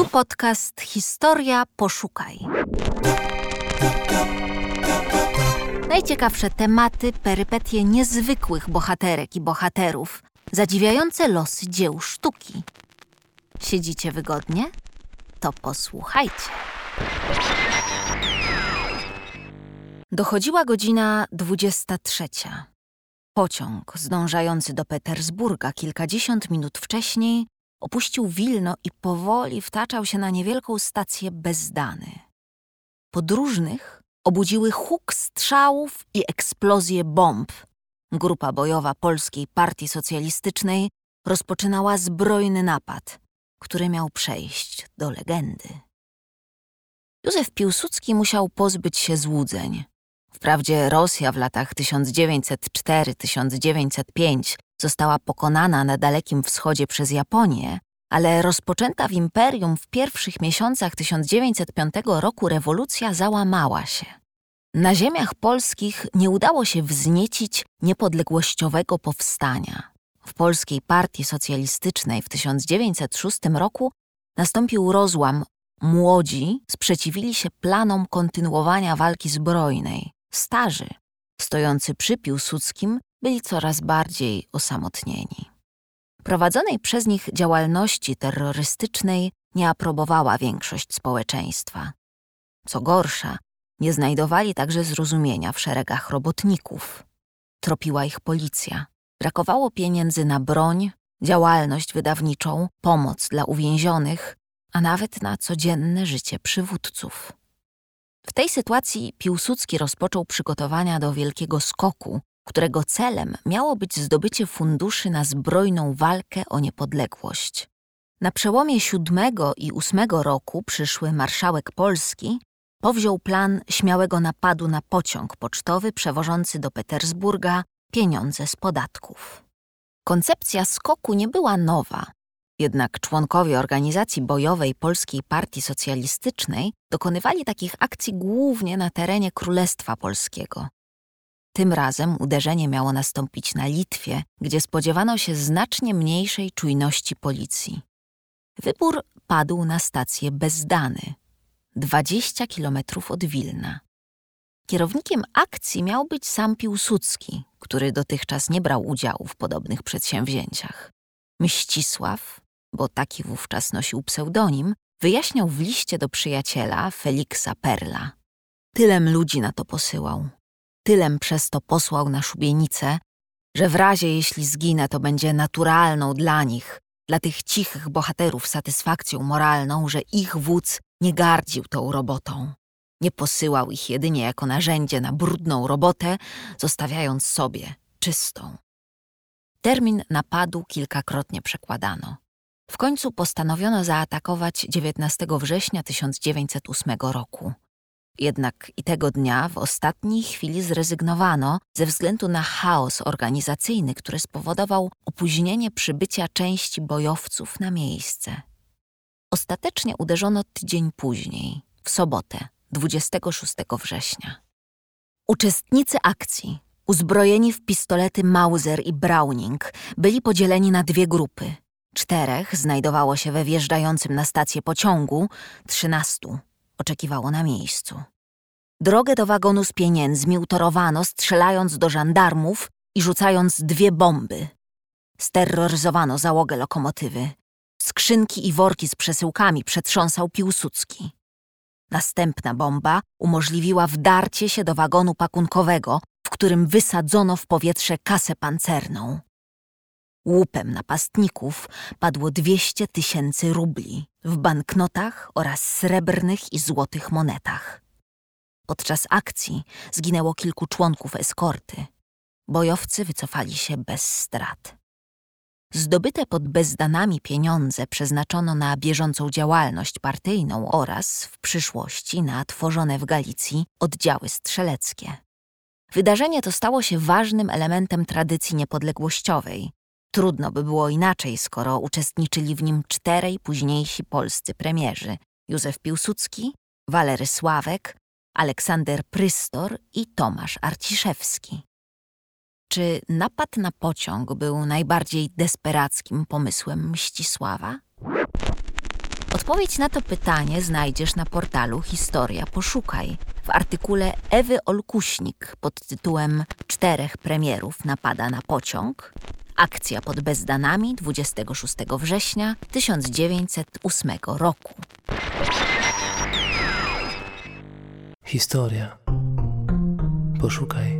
Tu podcast Historia Poszukaj. Najciekawsze tematy, perypetie niezwykłych bohaterek i bohaterów, zadziwiające losy dzieł sztuki. Siedzicie wygodnie? To posłuchajcie. Dochodziła godzina 23. Pociąg zdążający do Petersburga kilkadziesiąt minut wcześniej opuścił Wilno i powoli wtaczał się na niewielką stację Bezdany. Podróżnych obudziły huk strzałów i eksplozje bomb. Grupa bojowa Polskiej Partii Socjalistycznej rozpoczynała zbrojny napad, który miał przejść do legendy. Józef Piłsudski musiał pozbyć się złudzeń. Wprawdzie Rosja w latach 1904-1905 została pokonana na Dalekim Wschodzie przez Japonię, ale rozpoczęta w imperium w pierwszych miesiącach 1905 roku rewolucja załamała się. Na ziemiach polskich nie udało się wzniecić niepodległościowego powstania. W Polskiej Partii Socjalistycznej w 1906 roku nastąpił rozłam. Młodzi sprzeciwili się planom kontynuowania walki zbrojnej. Starzy, stojący przy Piłsudskim, byli coraz bardziej osamotnieni. Prowadzonej przez nich działalności terrorystycznej nie aprobowała większość społeczeństwa. Co gorsza, nie znajdowali także zrozumienia w szeregach robotników. Tropiła ich policja. Brakowało pieniędzy na broń, działalność wydawniczą, pomoc dla uwięzionych, a nawet na codzienne życie przywódców. W tej sytuacji Piłsudski rozpoczął przygotowania do wielkiego skoku, którego celem miało być zdobycie funduszy na zbrojną walkę o niepodległość. Na przełomie siódmego i ósmego roku przyszły marszałek Polski powziął plan śmiałego napadu na pociąg pocztowy przewożący do Petersburga pieniądze z podatków. Koncepcja skoku nie była nowa, jednak członkowie organizacji bojowej Polskiej Partii Socjalistycznej dokonywali takich akcji głównie na terenie Królestwa Polskiego. Tym razem uderzenie miało nastąpić na Litwie, gdzie spodziewano się znacznie mniejszej czujności policji. Wybór padł na stację Bezdany, 20 kilometrów od Wilna. Kierownikiem akcji miał być sam Piłsudski, który dotychczas nie brał udziału w podobnych przedsięwzięciach. Mścisław, bo taki wówczas nosił pseudonim, wyjaśniał w liście do przyjaciela Feliksa Perla. Tylem ludzi na to posyłał, tylem przez to posłał na szubienicę, że w razie jeśli zginę, to będzie naturalną dla nich, dla tych cichych bohaterów satysfakcją moralną, że ich wódz nie gardził tą robotą. Nie posyłał ich jedynie jako narzędzie na brudną robotę, zostawiając sobie czystą. Termin napadu kilkakrotnie przekładano. W końcu postanowiono zaatakować 19 września 1908 roku. Jednak i tego dnia w ostatniej chwili zrezygnowano ze względu na chaos organizacyjny, który spowodował opóźnienie przybycia części bojowców na miejsce. Ostatecznie uderzono tydzień później, w sobotę, 26 września. Uczestnicy akcji, uzbrojeni w pistolety Mauser i Browning, byli podzieleni na dwie grupy. Czterech znajdowało się we wjeżdżającym na stację pociągu, trzynastu oczekiwało na miejscu. Drogę do wagonu z pieniędzmi utorowano, strzelając do żandarmów i rzucając dwie bomby. Sterroryzowano załogę lokomotywy. Skrzynki i worki z przesyłkami przetrząsał Piłsudski. Następna bomba umożliwiła wdarcie się do wagonu pakunkowego, w którym wysadzono w powietrze kasę pancerną. Łupem napastników padło 200 tysięcy rubli w banknotach oraz srebrnych i złotych monetach. Podczas akcji zginęło kilku członków eskorty. Bojowcy wycofali się bez strat. Zdobyte pod bezdanami pieniądze przeznaczono na bieżącą działalność partyjną oraz w przyszłości na tworzone w Galicji oddziały strzeleckie. Wydarzenie to stało się ważnym elementem tradycji niepodległościowej. Trudno by było inaczej, skoro uczestniczyli w nim czterej późniejsi polscy premierzy: Józef Piłsudski, Walery Sławek, Aleksander Prystor i Tomasz Arciszewski. Czy napad na pociąg był najbardziej desperackim pomysłem Mścisława? Odpowiedź na to pytanie znajdziesz na portalu Historia Poszukaj w artykule Ewy Olkuśnik pod tytułem Czterech premierów napada na pociąg. Akcja pod Bezdanami 26 września 1908 roku. Historia. Poszukaj.